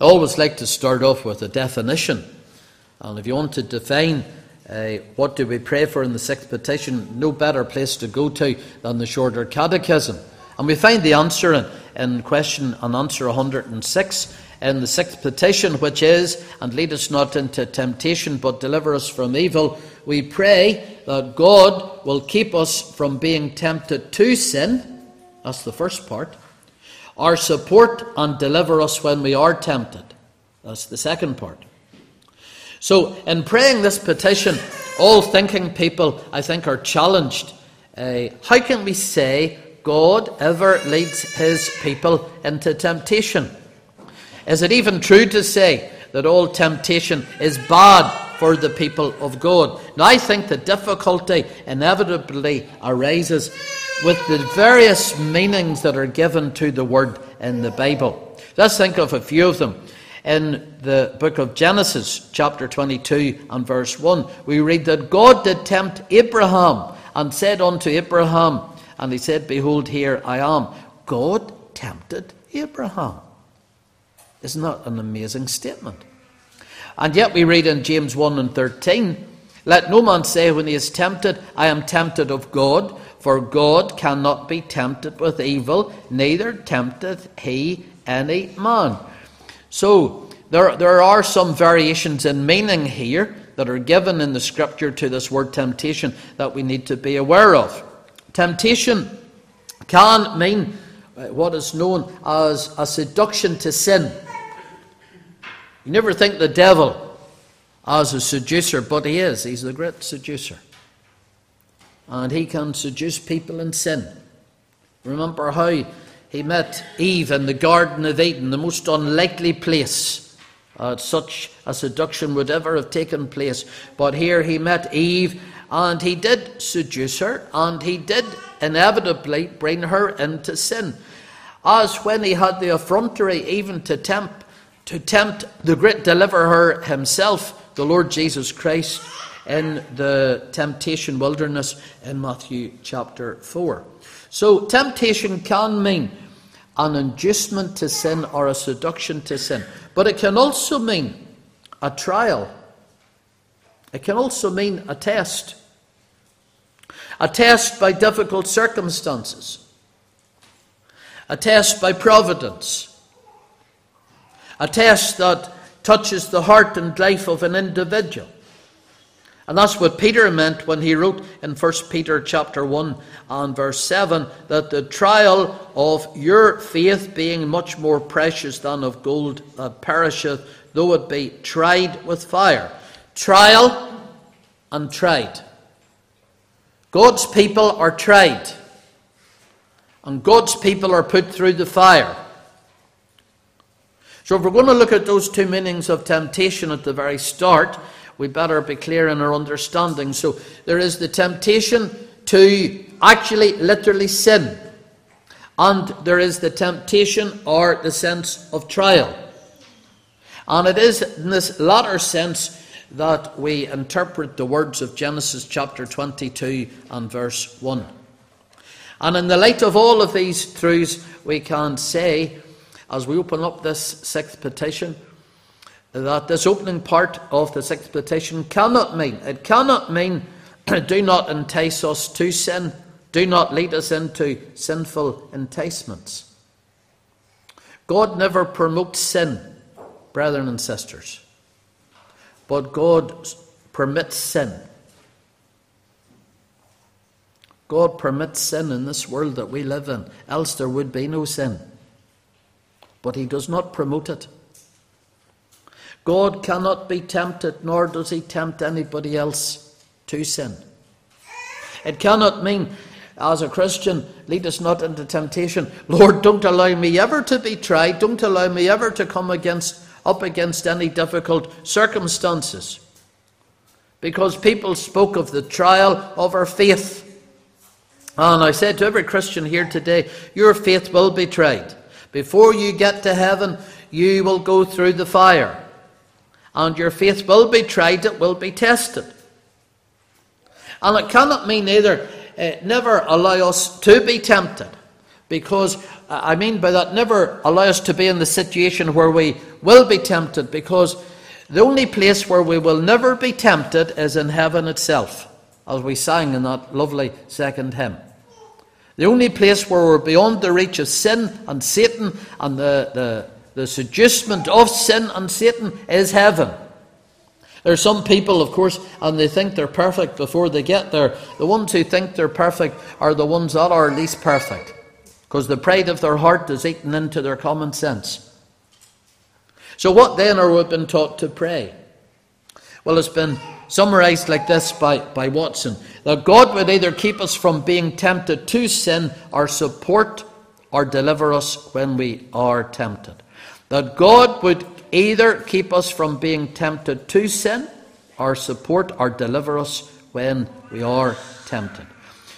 I always like to start off with a definition. And if you want to define uh, what do we pray for in the sixth petition, no better place to go to than the shorter catechism. And we find the answer in, in question and answer 106 in the sixth petition, which is, And lead us not into temptation, but deliver us from evil. We pray that God will keep us from being tempted to sin. That's the first part. Or support and deliver us when we are tempted. That's the second part. So, in praying this petition, all thinking people, I think, are challenged. Uh, how can we say God ever leads his people into temptation? Is it even true to say that all temptation is bad for the people of God? Now, I think the difficulty inevitably arises with the various meanings that are given to the word in the Bible. Let's think of a few of them. In the book of Genesis, chapter 22 and verse 1, we read that God did tempt Abraham and said unto Abraham, and he said, Behold, here I am. God tempted Abraham. Isn't that an amazing statement? And yet we read in James 1 and 13, Let no man say when he is tempted, I am tempted of God, for God cannot be tempted with evil, neither tempteth he any man. So, there, there are some variations in meaning here that are given in the scripture to this word temptation that we need to be aware of. Temptation can mean uh, what is known as a seduction to sin. You never think the devil as a seducer, but he is. He's the great seducer. And he can seduce people in sin. Remember how he met Eve in the Garden of Eden, the most unlikely place uh, such a seduction would ever have taken place. But here he met Eve, and he did seduce her, and he did inevitably bring her into sin. As when he had the effrontery even to tempt, to tempt the great deliverer himself, the Lord Jesus Christ, in the temptation wilderness in Matthew chapter 4. So, temptation can mean an inducement to sin or a seduction to sin, but it can also mean a trial. It can also mean a test. A test by difficult circumstances. A test by providence. A test that touches the heart and life of an individual. And that's what Peter meant when he wrote in 1 Peter chapter 1 and verse 7 that the trial of your faith being much more precious than of gold that perisheth, though it be tried with fire. Trial and tried. God's people are tried. And God's people are put through the fire. So if we're going to look at those two meanings of temptation at the very start, we better be clear in our understanding. So there is the temptation to actually literally sin, and there is the temptation or the sense of trial. And it is in this latter sense that we interpret the words of Genesis chapter 22 and verse 1. And in the light of all of these truths, we can say, as we open up this sixth petition, that this opening part of this explanation cannot mean, it cannot mean, do not entice us to sin, do not lead us into sinful enticements. God never promotes sin, brethren and sisters, but God permits sin. God permits sin in this world that we live in, else there would be no sin. But He does not promote it. God cannot be tempted, nor does he tempt anybody else to sin. It cannot mean, as a Christian, lead us not into temptation. Lord, don't allow me ever to be tried. Don't allow me ever to come against up against any difficult circumstances. Because people spoke of the trial of our faith. And I said to every Christian here today, your faith will be tried. Before you get to heaven, you will go through the fire and your faith will be tried, it will be tested. And it cannot mean either uh, never allow us to be tempted, Because, I mean by that, never allow us to be in the situation where we will be tempted, because the only place where we will never be tempted is in heaven itself, as we sang in that lovely second hymn. The only place where we're beyond the reach of sin and Satan and the, the, the seducement of sin and Satan is heaven. There are some people, of course, and they think they're perfect before they get there. The ones who think they're perfect are the ones that are least perfect because the pride of their heart is eaten into their common sense. So, what then are we been taught to pray? Well, it's been summarized like this by, by Watson that God would either keep us from being tempted to sin or support or deliver us when we are tempted. That God would either keep us from being tempted to sin or support or deliver us when we are tempted.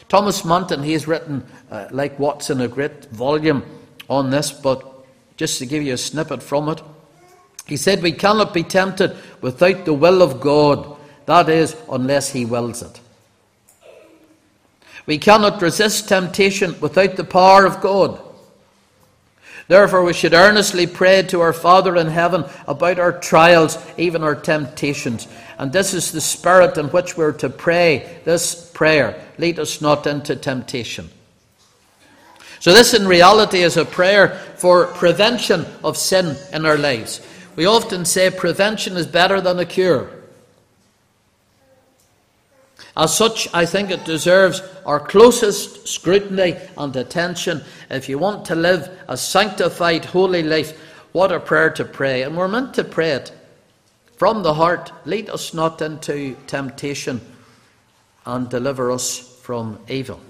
Thomas Manton, he has written, uh, like Watson, a great volume on this, but just to give you a snippet from it, he said, We cannot be tempted without the will of God, that is, unless He wills it. We cannot resist temptation without the power of God. Therefore, we should earnestly pray to our Father in heaven about our trials, even our temptations. And this is the spirit in which we're to pray this prayer lead us not into temptation. So, this in reality is a prayer for prevention of sin in our lives. We often say prevention is better than a cure. As such, I think it deserves our closest scrutiny and attention. If you want to live a sanctified, holy life, what a prayer to pray. And we're meant to pray it from the heart. Lead us not into temptation and deliver us from evil.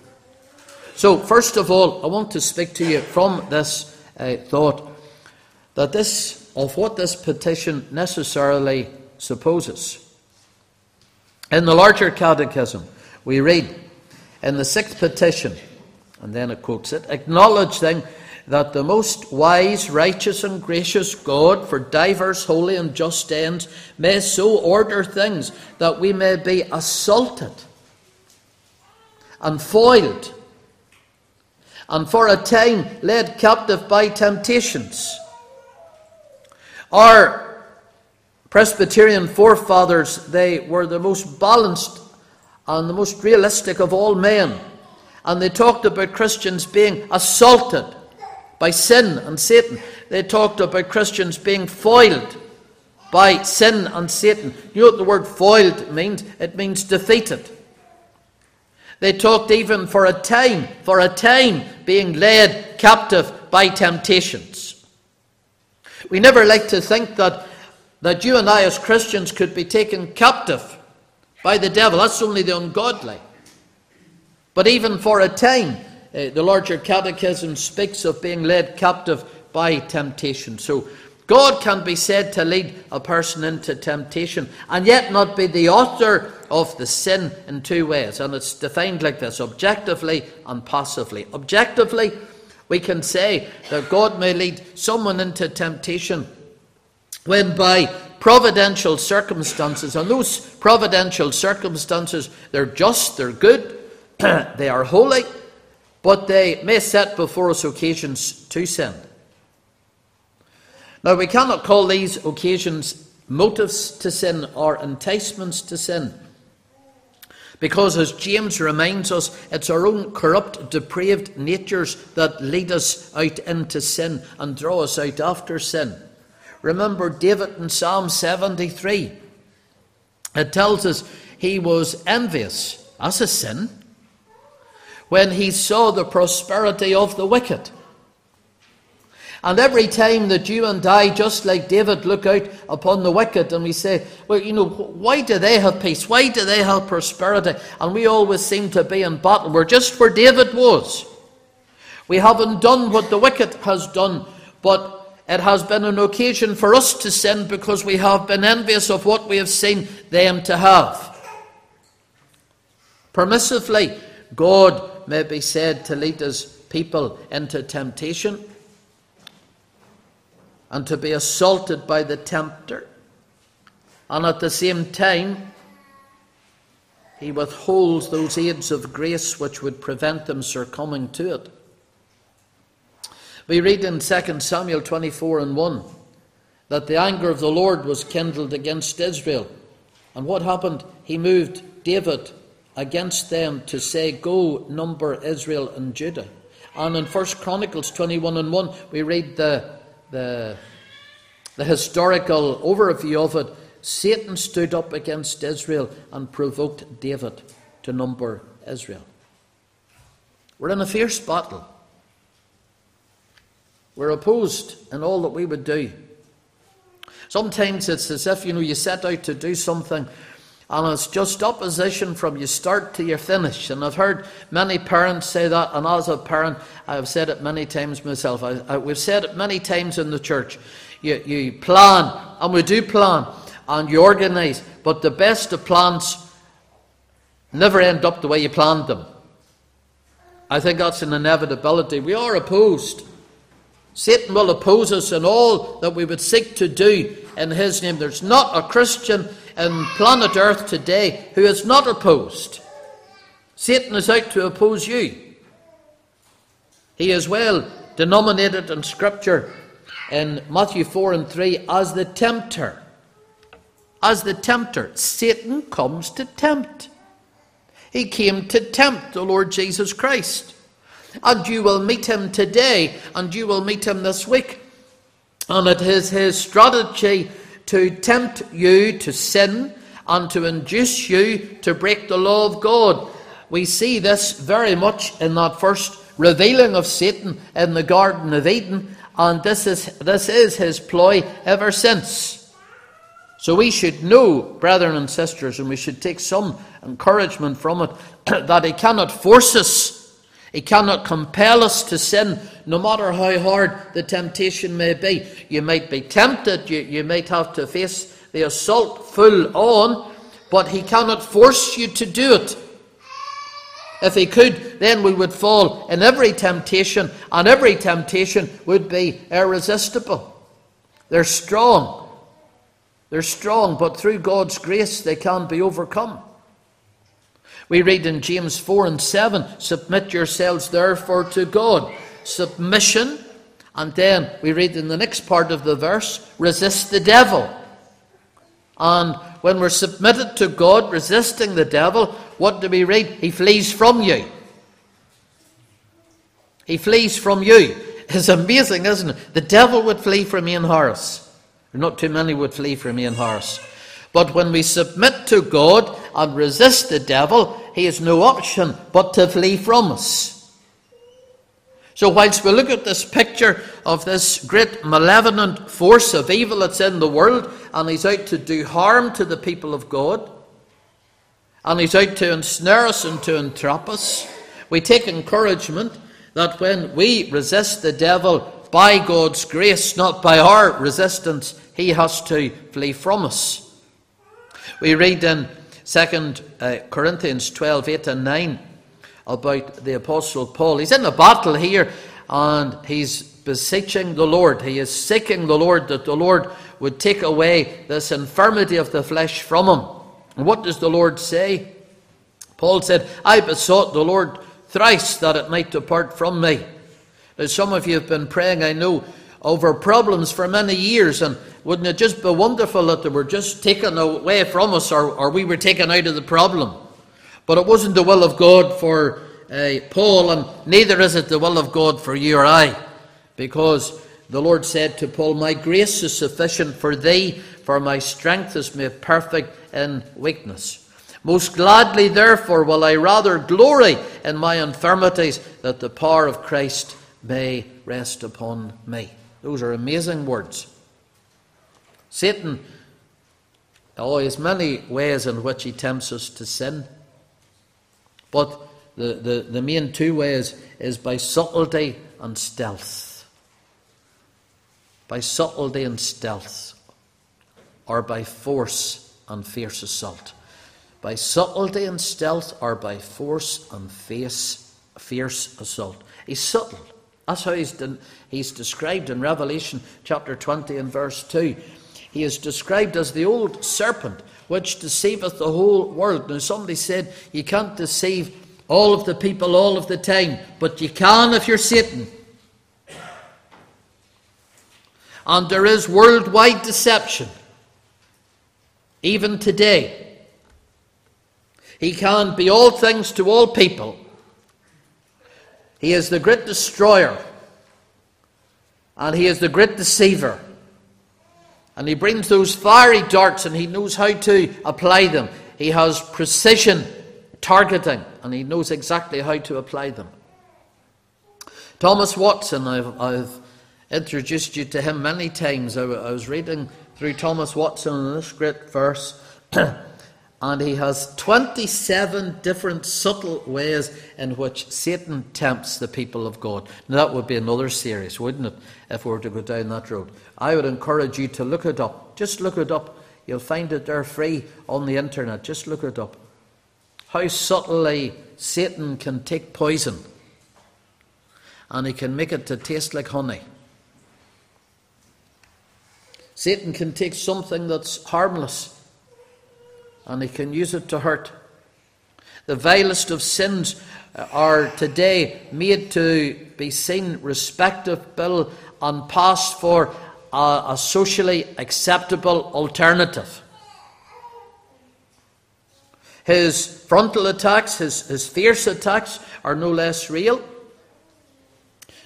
So, first of all, I want to speak to you from this uh, thought that this, of what this petition necessarily supposes. In the larger catechism, we read in the sixth petition, and then it quotes it, acknowledging that the most wise, righteous, and gracious God, for divers holy and just ends, may so order things that we may be assaulted and foiled, and for a time led captive by temptations. Our Presbyterian forefathers, they were the most balanced and the most realistic of all men. And they talked about Christians being assaulted by sin and Satan. They talked about Christians being foiled by sin and Satan. You know what the word foiled means? It means defeated. They talked even for a time, for a time, being led captive by temptations. We never like to think that that you and I, as Christians, could be taken captive by the devil. That's only the ungodly. But even for a time, uh, the larger catechism speaks of being led captive by temptation. So God can be said to lead a person into temptation and yet not be the author of the sin in two ways. And it's defined like this objectively and passively. Objectively, we can say that God may lead someone into temptation when by providential circumstances, and those providential circumstances, they're just, they're good, they are holy, but they may set before us occasions to sin. Now, we cannot call these occasions motives to sin or enticements to sin. Because, as James reminds us, it's our own corrupt, depraved natures that lead us out into sin and draw us out after sin. Remember David in Psalm 73. It tells us he was envious. That's a sin. When he saw the prosperity of the wicked. And every time that you and I, just like David, look out upon the wicked and we say, well, you know, why do they have peace? Why do they have prosperity? And we always seem to be in battle. We're just where David was. We haven't done what the wicked has done, but it has been an occasion for us to sin because we have been envious of what we have seen them to have. Permissively, God may be said to lead his people into temptation and to be assaulted by the tempter. And at the same time, he withholds those aids of grace which would prevent them succumbing to it. We read in 2 Samuel 24 and 1 that the anger of the Lord was kindled against Israel. And what happened? He moved David against them to say, Go number Israel and Judah. And in 1 Chronicles 21 and 1, we read the, the, the historical overview of it. Satan stood up against Israel and provoked David to number Israel. We're in a fierce battle. We're opposed in all that we would do. Sometimes it's as if you know you set out to do something and it's just opposition from your start to your finish. And I've heard many parents say that, and as a parent, I've said it many times myself. I, I, we've said it many times in the church. You, you plan, and we do plan, and you organise, but the best of plans never end up the way you planned them. I think that's an inevitability. We are opposed. Satan will oppose us in all that we would seek to do in his name. There's not a Christian in planet Earth today who is not opposed. Satan is out to oppose you. He is well denominated in Scripture in Matthew 4 and 3 as the tempter. As the tempter. Satan comes to tempt. He came to tempt the Lord Jesus Christ. And you will meet him today, and you will meet him this week. And it is his strategy to tempt you to sin and to induce you to break the law of God. We see this very much in that first revealing of Satan in the Garden of Eden, and this is, this is his ploy ever since. So we should know, brethren and sisters, and we should take some encouragement from it, that he cannot force us he cannot compel us to sin, no matter how hard the temptation may be. You might be tempted, you, you might have to face the assault full on, but He cannot force you to do it. If He could, then we would fall in every temptation, and every temptation would be irresistible. They're strong. They're strong, but through God's grace they can be overcome. We read in James 4 and 7 Submit yourselves therefore to God. Submission. And then we read in the next part of the verse Resist the devil. And when we're submitted to God, resisting the devil, what do we read? He flees from you. He flees from you. It's amazing, isn't it? The devil would flee from Ian Harris. Not too many would flee from Ian Harris. But when we submit to God and resist the devil, he has no option but to flee from us. So, whilst we look at this picture of this great malevolent force of evil that's in the world, and he's out to do harm to the people of God, and he's out to ensnare us and to entrap us, we take encouragement that when we resist the devil by God's grace, not by our resistance, he has to flee from us. We read in 2 uh, Corinthians 12 8 and 9 about the Apostle Paul. He's in a battle here and he's beseeching the Lord. He is seeking the Lord that the Lord would take away this infirmity of the flesh from him. And what does the Lord say? Paul said, I besought the Lord thrice that it might depart from me. Now, some of you have been praying, I know, over problems for many years, and wouldn't it just be wonderful that they were just taken away from us or, or we were taken out of the problem? But it wasn't the will of God for uh, Paul, and neither is it the will of God for you or I. Because the Lord said to Paul, My grace is sufficient for thee, for my strength is made perfect in weakness. Most gladly, therefore, will I rather glory in my infirmities, that the power of Christ may rest upon me. Those are amazing words. Satan, oh, has many ways in which he tempts us to sin. But the, the, the main two ways is by subtlety and stealth. By subtlety and stealth, or by force and fierce assault. By subtlety and stealth, or by force and fierce, fierce assault. He's subtle. That's how he's, he's described in Revelation chapter 20 and verse 2. He is described as the old serpent which deceiveth the whole world. Now, somebody said you can't deceive all of the people all of the time, but you can if you're Satan. And there is worldwide deception, even today. He can be all things to all people. He is the great destroyer, and he is the great deceiver. And he brings those fiery darts and he knows how to apply them. He has precision targeting and he knows exactly how to apply them. Thomas Watson, I've, I've introduced you to him many times. I, I was reading through Thomas Watson in this great verse. and he has 27 different subtle ways in which Satan tempts the people of God. Now, that would be another series, wouldn't it, if we were to go down that road? I would encourage you to look it up. Just look it up. You'll find it there free on the internet. Just look it up. How subtly Satan can take poison and he can make it to taste like honey. Satan can take something that's harmless and he can use it to hurt. The vilest of sins uh, are today made to be seen respectable and passed for a, a socially acceptable alternative. His frontal attacks, his, his fierce attacks, are no less real.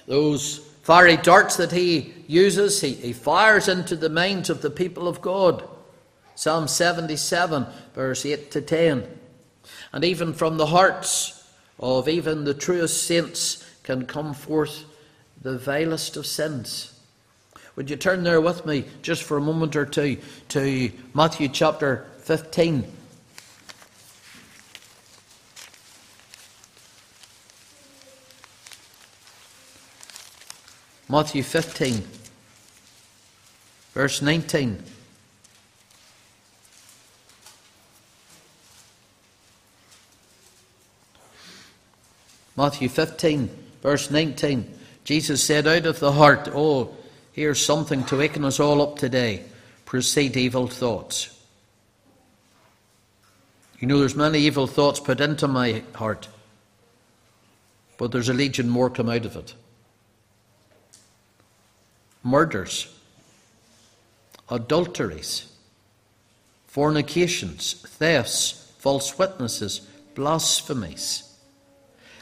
Those fiery darts that he uses, he, he fires into the minds of the people of God. Psalm 77, verse 8 to 10. And even from the hearts of even the truest saints can come forth the vilest of sins. Would you turn there with me just for a moment or two to Matthew chapter 15? Matthew 15, verse 19. Matthew 15, verse 19. Jesus said, Out of the heart, oh, here's something to waken us all up today, proceed evil thoughts. You know, there's many evil thoughts put into my heart, but there's a legion more come out of it. Murders, adulteries, fornications, thefts, false witnesses, blasphemies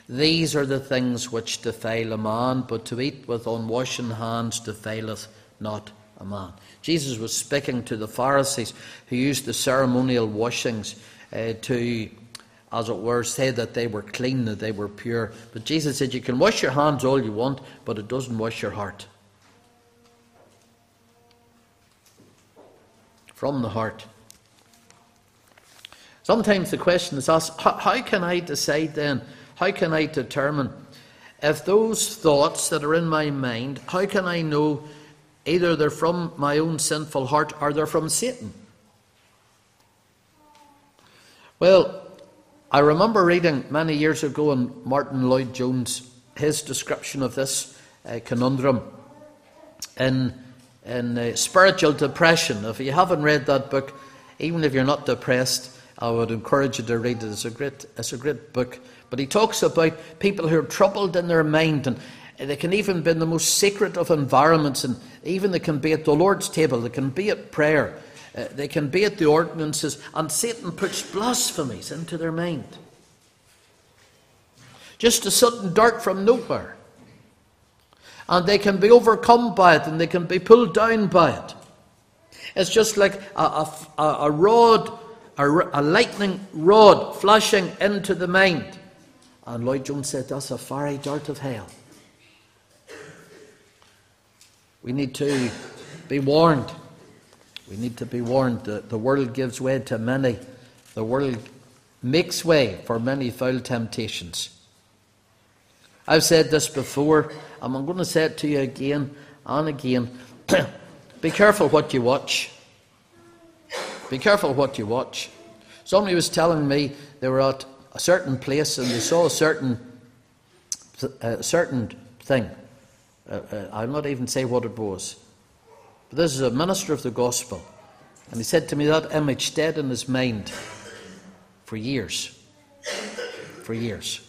these are the things which defile a man, but to eat with unwashen hands defileth not a man. Jesus was speaking to the Pharisees who used the ceremonial washings uh, to, as it were, say that they were clean, that they were pure. But Jesus said, You can wash your hands all you want, but it doesn't wash your heart. From the heart. Sometimes the question is asked, How can I decide then? How can I determine if those thoughts that are in my mind, how can I know either they're from my own sinful heart or they're from Satan? Well, I remember reading many years ago in Martyn Lloyd-Jones his description of this uh, conundrum in, in uh, Spiritual Depression. If you haven't read that book, even if you're not depressed, I would encourage you to read it. It's a great, it's a great book. But he talks about people who are troubled in their mind and they can even be in the most secret of environments and even they can be at the Lord's table, they can be at prayer, uh, they can be at the ordinances, and Satan puts blasphemies into their mind. Just a sudden dart from nowhere. And they can be overcome by it and they can be pulled down by it. It's just like a, a, a rod, a, a lightning rod flashing into the mind. And Lloyd-Jones said, That's a fiery dart of hell. We need to be warned. We need to be warned. that the world gives way to many. The world makes way for many foul temptations. I've said this before, and I'm going to say it to you again and again. be careful what you watch. Be careful what you watch. Somebody was telling me they were at a certain place and they saw a certain, a certain thing. Uh, uh, I'll not even say what it was. But this is a minister of the gospel. And he said to me that image stayed in his mind for years. For years.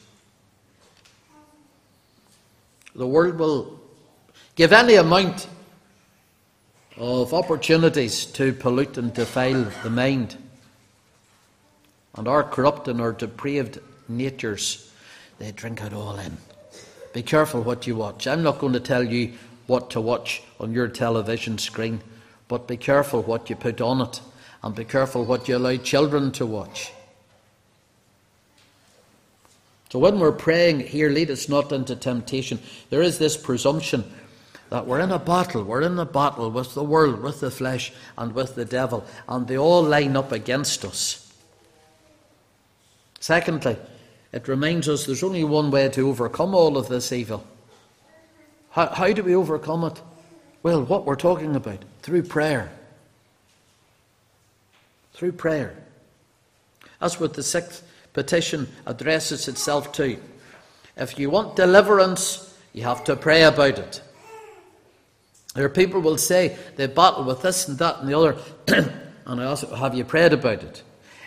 The world will give any amount of opportunities to pollute and defile the mind. And our corrupt and our depraved natures, they drink it all in. Be careful what you watch. I'm not going to tell you what to watch on your television screen, but be careful what you put on it, and be careful what you allow children to watch. So when we're praying here, lead us not into temptation, there is this presumption that we're in a battle. We're in a battle with the world, with the flesh, and with the devil, and they all line up against us. Secondly, it reminds us there's only one way to overcome all of this evil. How, how do we overcome it? Well, what we're talking about through prayer. Through prayer. That's what the sixth petition addresses itself to. If you want deliverance, you have to pray about it. There are people will say they battle with this and that and the other, and I ask, have you prayed about it?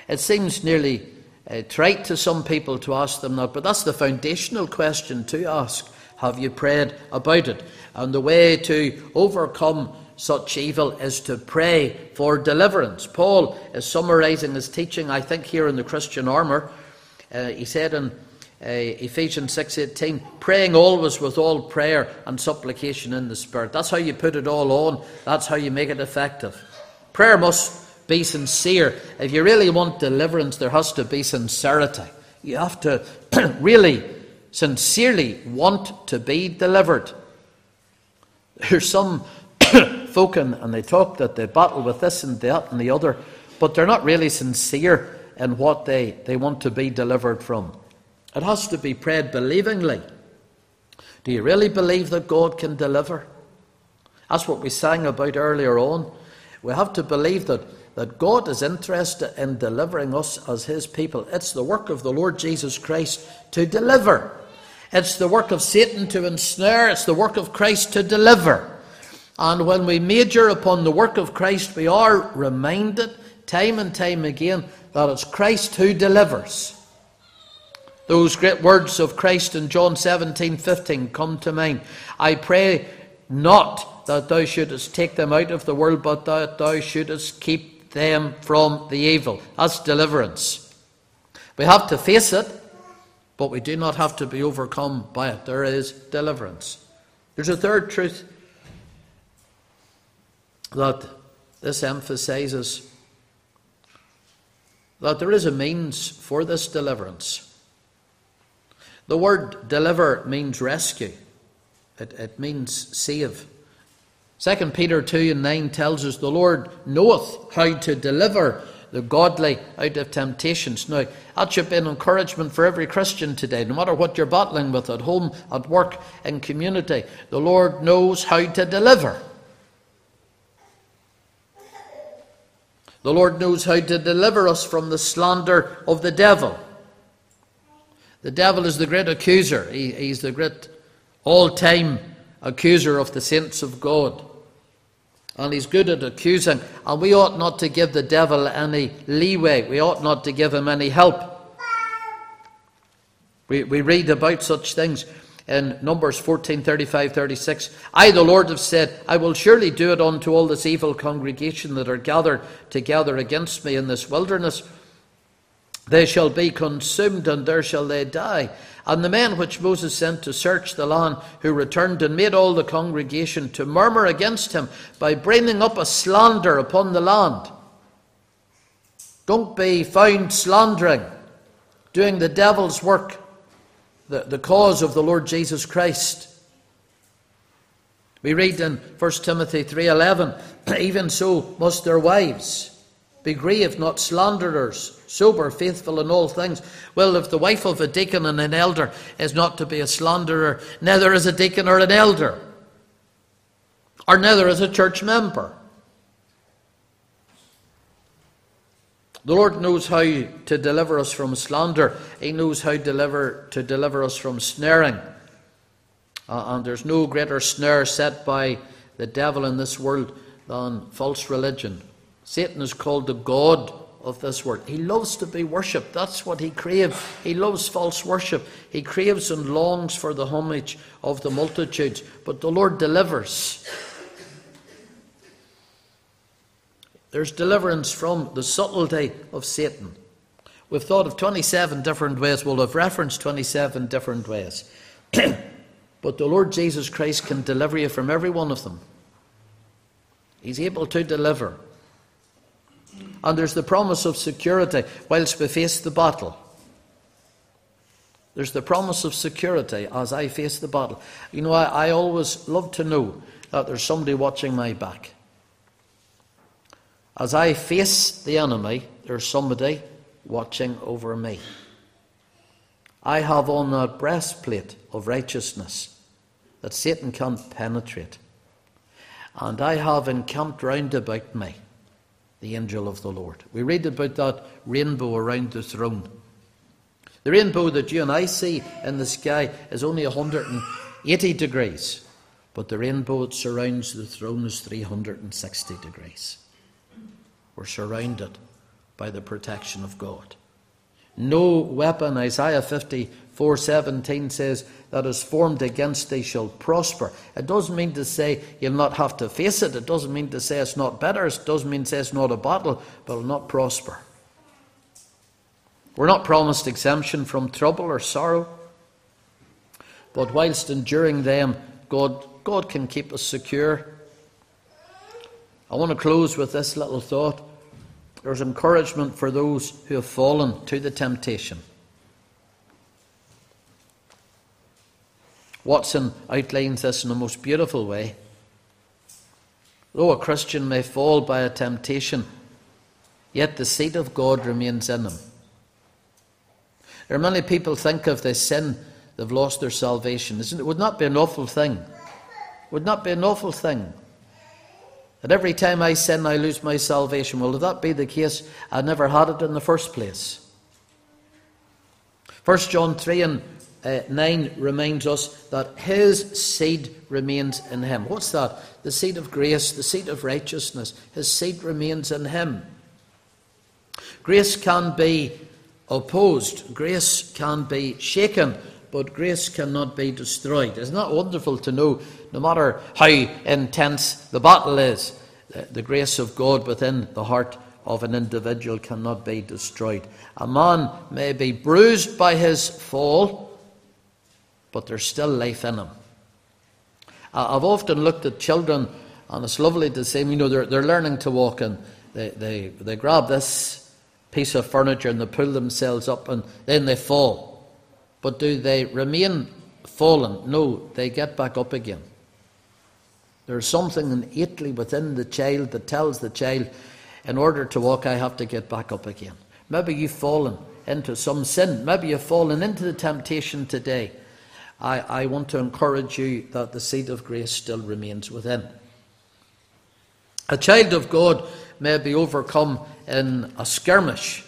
It seems nearly uh, trite to some people to ask them that, but that's the foundational question to ask. Have you prayed about it? And the way to overcome such evil is to pray for deliverance. Paul is summarizing his teaching, I think, here in the Christian armour. Uh, he said in uh, Ephesians 6:18, praying always with all prayer and supplication in the Spirit. That's how you put it all on. That's how you make it effective. Prayer must be sincere. If you really want deliverance, there has to be sincerity. You have to really, sincerely want to be delivered. There's some folk and, and they talk that they battle with this and that and the other, but they're not really sincere in what they, they want to be delivered from. It has to be prayed believingly. Do you really believe that God can deliver? That's what we sang about earlier on. We have to believe that, that God is interested in delivering us as His people. It's the work of the Lord Jesus Christ to deliver. It's the work of Satan to ensnare. It's the work of Christ to deliver. And when we major upon the work of Christ, we are reminded time and time again that it's Christ who delivers. Those great words of Christ in John 17 15 come to mind. I pray not that thou shouldest take them out of the world, but that thou shouldest keep them from the evil. That's deliverance. We have to face it, but we do not have to be overcome by it. There is deliverance. There's a third truth that this emphasizes that there is a means for this deliverance. The word deliver means rescue, it, it means save. 2 Peter 2 and 9 tells us the Lord knoweth how to deliver the godly out of temptations. Now, that should be an encouragement for every Christian today, no matter what you're battling with at home, at work, in community. The Lord knows how to deliver. The Lord knows how to deliver us from the slander of the devil. The devil is the great accuser, he, he's the great all time accuser of the saints of God. And he's good at accusing, and we ought not to give the devil any leeway, we ought not to give him any help. We, we read about such things in Numbers 14 35 36. I, the Lord, have said, I will surely do it unto all this evil congregation that are gathered together against me in this wilderness. They shall be consumed, and there shall they die. And the men which Moses sent to search the land, who returned and made all the congregation to murmur against him by bringing up a slander upon the land. Don't be found slandering, doing the devil's work the, the cause of the Lord Jesus Christ. We read in 1 Timothy 3:11, even so must their wives be grave, not slanderers, sober, faithful in all things. Well, if the wife of a deacon and an elder is not to be a slanderer, neither is a deacon or an elder, or neither is a church member. The Lord knows how to deliver us from slander. He knows how to deliver, to deliver us from snaring. Uh, and there's no greater snare set by the devil in this world than false religion. Satan is called the God of this world. He loves to be worshipped. That's what he craves. He loves false worship. He craves and longs for the homage of the multitudes. But the Lord delivers. There's deliverance from the subtlety of Satan. We've thought of 27 different ways. We'll have referenced 27 different ways. but the Lord Jesus Christ can deliver you from every one of them. He's able to deliver. And there's the promise of security whilst we face the battle. There's the promise of security as I face the battle. You know, I, I always love to know that there's somebody watching my back. As I face the enemy, there's somebody watching over me. I have on that breastplate of righteousness that Satan can't penetrate. And I have encamped round about me the angel of the Lord. We read about that rainbow around the throne. The rainbow that you and I see in the sky is only 180 degrees, but the rainbow that surrounds the throne is 360 degrees. We're surrounded by the protection of God. No weapon, Isaiah 54 17 says, that is formed against thee shall prosper. It doesn't mean to say you'll not have to face it. It doesn't mean to say it's not better. It doesn't mean to say it's not a battle, but it'll not prosper. We're not promised exemption from trouble or sorrow. But whilst enduring them, God, God can keep us secure. I want to close with this little thought. There's encouragement for those who have fallen to the temptation. Watson outlines this in a most beautiful way. Though a Christian may fall by a temptation, yet the seed of God remains in him. There are many people think if they sin, they've lost their salvation. Isn't it? Would not be an awful thing. Would not be an awful thing. That every time I sin, I lose my salvation. Well, if that be the case, I never had it in the first place. 1 John 3 and uh, 9 reminds us that his seed remains in him. What's that? The seed of grace, the seed of righteousness. His seed remains in him. Grace can be opposed, grace can be shaken, but grace cannot be destroyed. Isn't that wonderful to know, no matter how intense the battle is, the grace of God within the heart of an individual cannot be destroyed. A man may be bruised by his fall but there's still life in them. I've often looked at children, and it's lovely to see, you know, they're, they're learning to walk, and they, they, they grab this piece of furniture and they pull themselves up, and then they fall. But do they remain fallen? No, they get back up again. There's something innately within the child that tells the child, in order to walk, I have to get back up again. Maybe you've fallen into some sin. Maybe you've fallen into the temptation today. I, I want to encourage you that the seed of grace still remains within. A child of God may be overcome in a skirmish,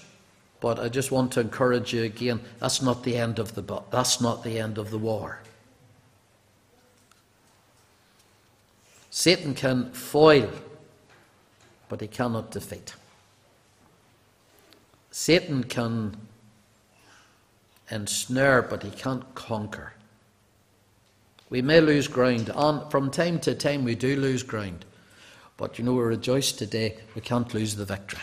but I just want to encourage you again, that's not the end of the that's not the end of the war. Satan can foil, but he cannot defeat. Satan can ensnare, but he can't conquer. We may lose ground, and from time to time we do lose ground. But you know, we rejoice today, we can't lose the victory.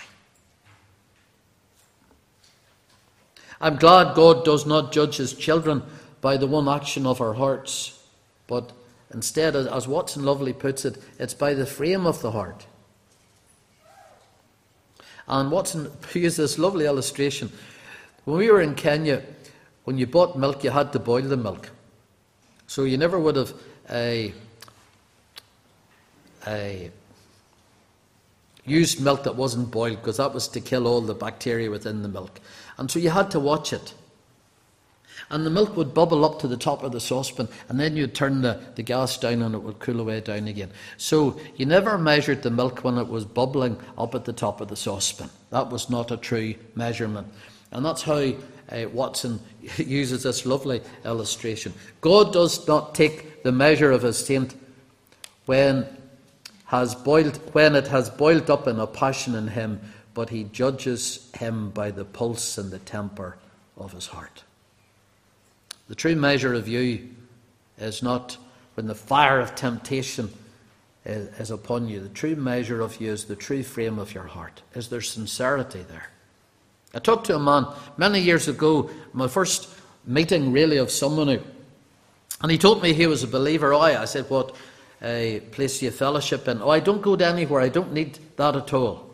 I'm glad God does not judge his children by the one action of our hearts, but instead, as Watson Lovely puts it, it's by the frame of the heart. And Watson used this lovely illustration. When we were in Kenya, when you bought milk, you had to boil the milk. So you never would have used milk that wasn't boiled because that was to kill all the bacteria within the milk. And so you had to watch it. And the milk would bubble up to the top of the saucepan, and then you'd turn the, the gas down and it would cool away down again. So you never measured the milk when it was bubbling up at the top of the saucepan. That was not a true measurement. And that's how uh, Watson uses this lovely illustration. God does not take the measure of a saint when has boiled when it has boiled up in a passion in him, but he judges him by the pulse and the temper of his heart. The true measure of you is not when the fire of temptation is, is upon you. The true measure of you is the true frame of your heart. Is there sincerity there? I talked to a man many years ago, my first meeting really of someone who, and he told me he was a believer. Oh, I said, What uh, place you fellowship in? Oh, I don't go to anywhere, I don't need that at all.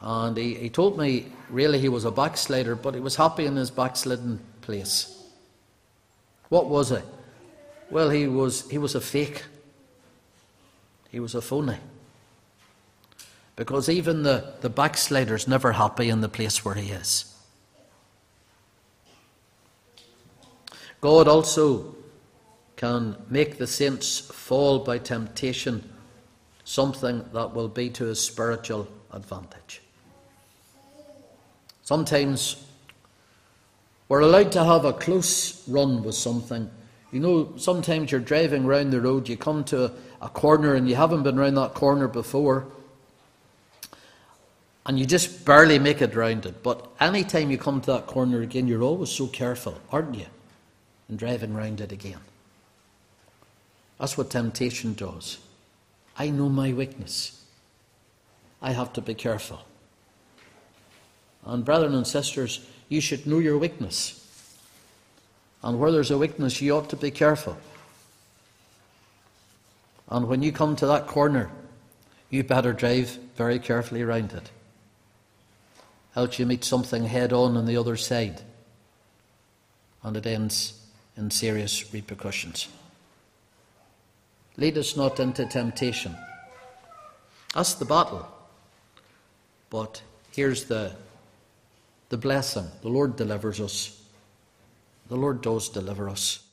And he, he told me really he was a backslider, but he was happy in his backslidden place. What was it? Well, he was, he was a fake. He was a phony. Because even the, the backslider's never happy in the place where he is. God also can make the saints fall by temptation, something that will be to his spiritual advantage. Sometimes we're allowed to have a close run with something. You know, sometimes you're driving round the road, you come to a, a corner and you haven't been round that corner before, and you just barely make it round it. But any time you come to that corner again, you're always so careful, aren't you? In driving round it again. That's what temptation does. I know my weakness. I have to be careful. And, brethren and sisters, you should know your weakness. And where there's a weakness, you ought to be careful. And when you come to that corner, you better drive very carefully around it. Else you meet something head on on the other side. And it ends in serious repercussions. Lead us not into temptation. That's the battle. But here's the the blessing. The Lord delivers us. The Lord does deliver us.